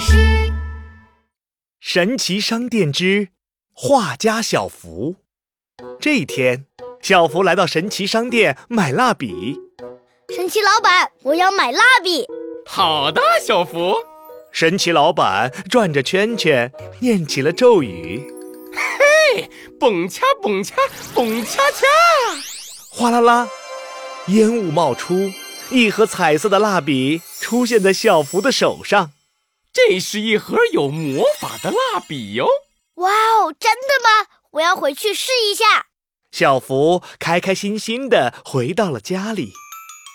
事。神奇商店之画家小福。这一天，小福来到神奇商店买蜡笔。神奇老板，我要买蜡笔。好的，小福。神奇老板转着圈圈，念起了咒语。嘿，蹦恰蹦恰蹦恰恰，哗啦啦，烟雾冒出，一盒彩色的蜡笔出现在小福的手上。这是一盒有魔法的蜡笔哟！哇哦，真的吗？我要回去试一下。小福开开心心的回到了家里，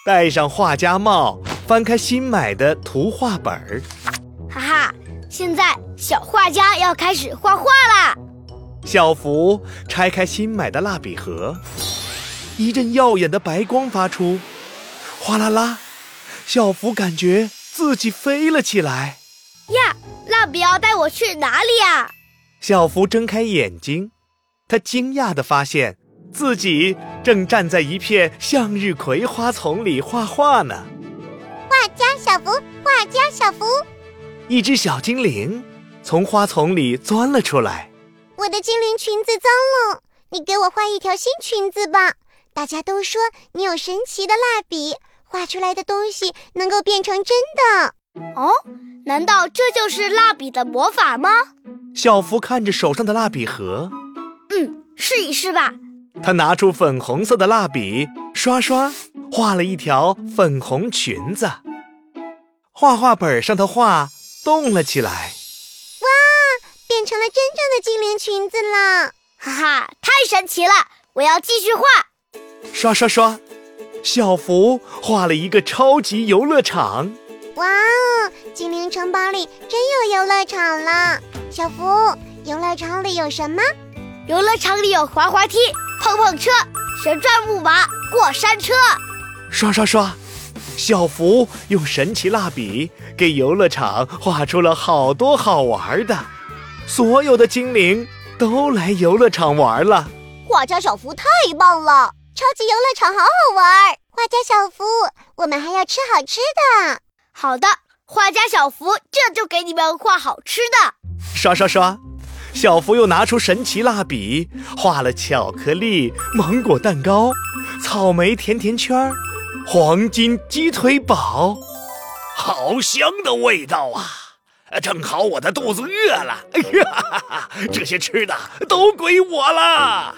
戴上画家帽，翻开新买的图画本儿。哈哈，现在小画家要开始画画啦！小福拆开新买的蜡笔盒，一阵耀眼的白光发出，哗啦啦，小福感觉自己飞了起来。呀，蜡笔要带我去哪里呀？小福睁开眼睛，他惊讶地发现自己正站在一片向日葵花丛里画画呢。画家小福，画家小福，一只小精灵从花丛里钻了出来。我的精灵裙子脏了，你给我画一条新裙子吧。大家都说你有神奇的蜡笔，画出来的东西能够变成真的。哦，难道这就是蜡笔的魔法吗？小福看着手上的蜡笔盒，嗯，试一试吧。他拿出粉红色的蜡笔，刷刷画了一条粉红裙子。画画本上的画动了起来。哇变成了真正的精灵裙子了，哈哈，太神奇了！我要继续画。刷刷刷，小福画了一个超级游乐场。哇哦，精灵城堡里真有游乐场了。小福，游乐场里有什么？游乐场里有滑滑梯、碰碰车、旋转木马、过山车。刷刷刷，小福用神奇蜡笔给游乐场画出了好多好玩的。所有的精灵都来游乐场玩了。画家小福太棒了，超级游乐场好好玩。画家小福，我们还要吃好吃的。好的，画家小福，这就给你们画好吃的。刷刷刷，小福又拿出神奇蜡笔，画了巧克力、芒果蛋糕、草莓甜甜圈、黄金鸡腿堡，好香的味道啊！正好我的肚子饿了，哎呀，这些吃的都归我了。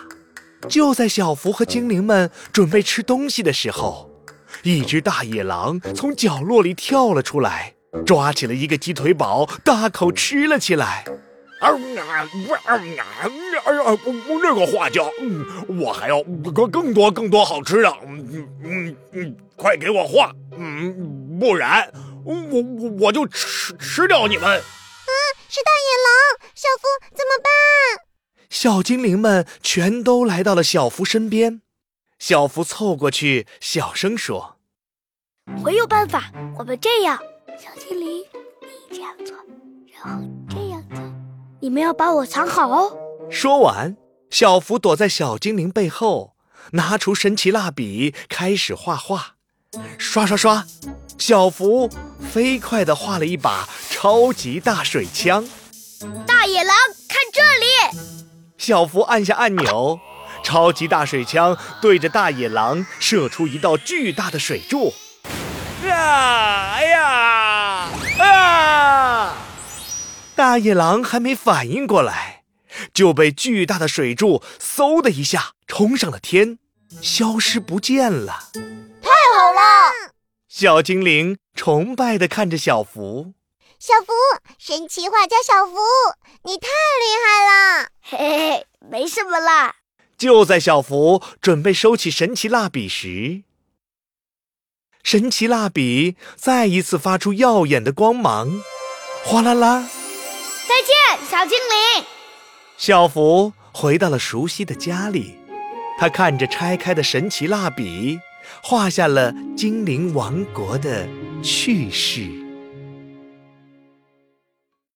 就在小福和精灵们准备吃东西的时候，一只大野狼从角落里跳了出来，抓起了一个鸡腿堡，大口吃了起来。啊啊啊啊！那个画家，嗯，我还要更更多更多好吃的，嗯嗯嗯，快给我画，嗯，不然。我我我就吃吃掉你们！啊，是大野狼！小福怎么办？小精灵们全都来到了小福身边。小福凑过去，小声说：“我有办法，我们这样，小精灵，你这样做，然后这样做，你们要把我藏好哦。”说完，小福躲在小精灵背后，拿出神奇蜡笔，开始画画，刷刷刷。小福飞快地画了一把超级大水枪。大野狼，看这里！小福按下按钮，超级大水枪对着大野狼射出一道巨大的水柱。啊！哎呀！啊！大野狼还没反应过来，就被巨大的水柱嗖的一下冲上了天，消失不见了。太好了！小精灵崇拜地看着小福，小福，神奇画家小福，你太厉害了！嘿嘿嘿，没什么啦。就在小福准备收起神奇蜡笔时，神奇蜡笔再一次发出耀眼的光芒，哗啦啦！再见，小精灵。小福回到了熟悉的家里，他看着拆开的神奇蜡笔。画下了精灵王国的趣事。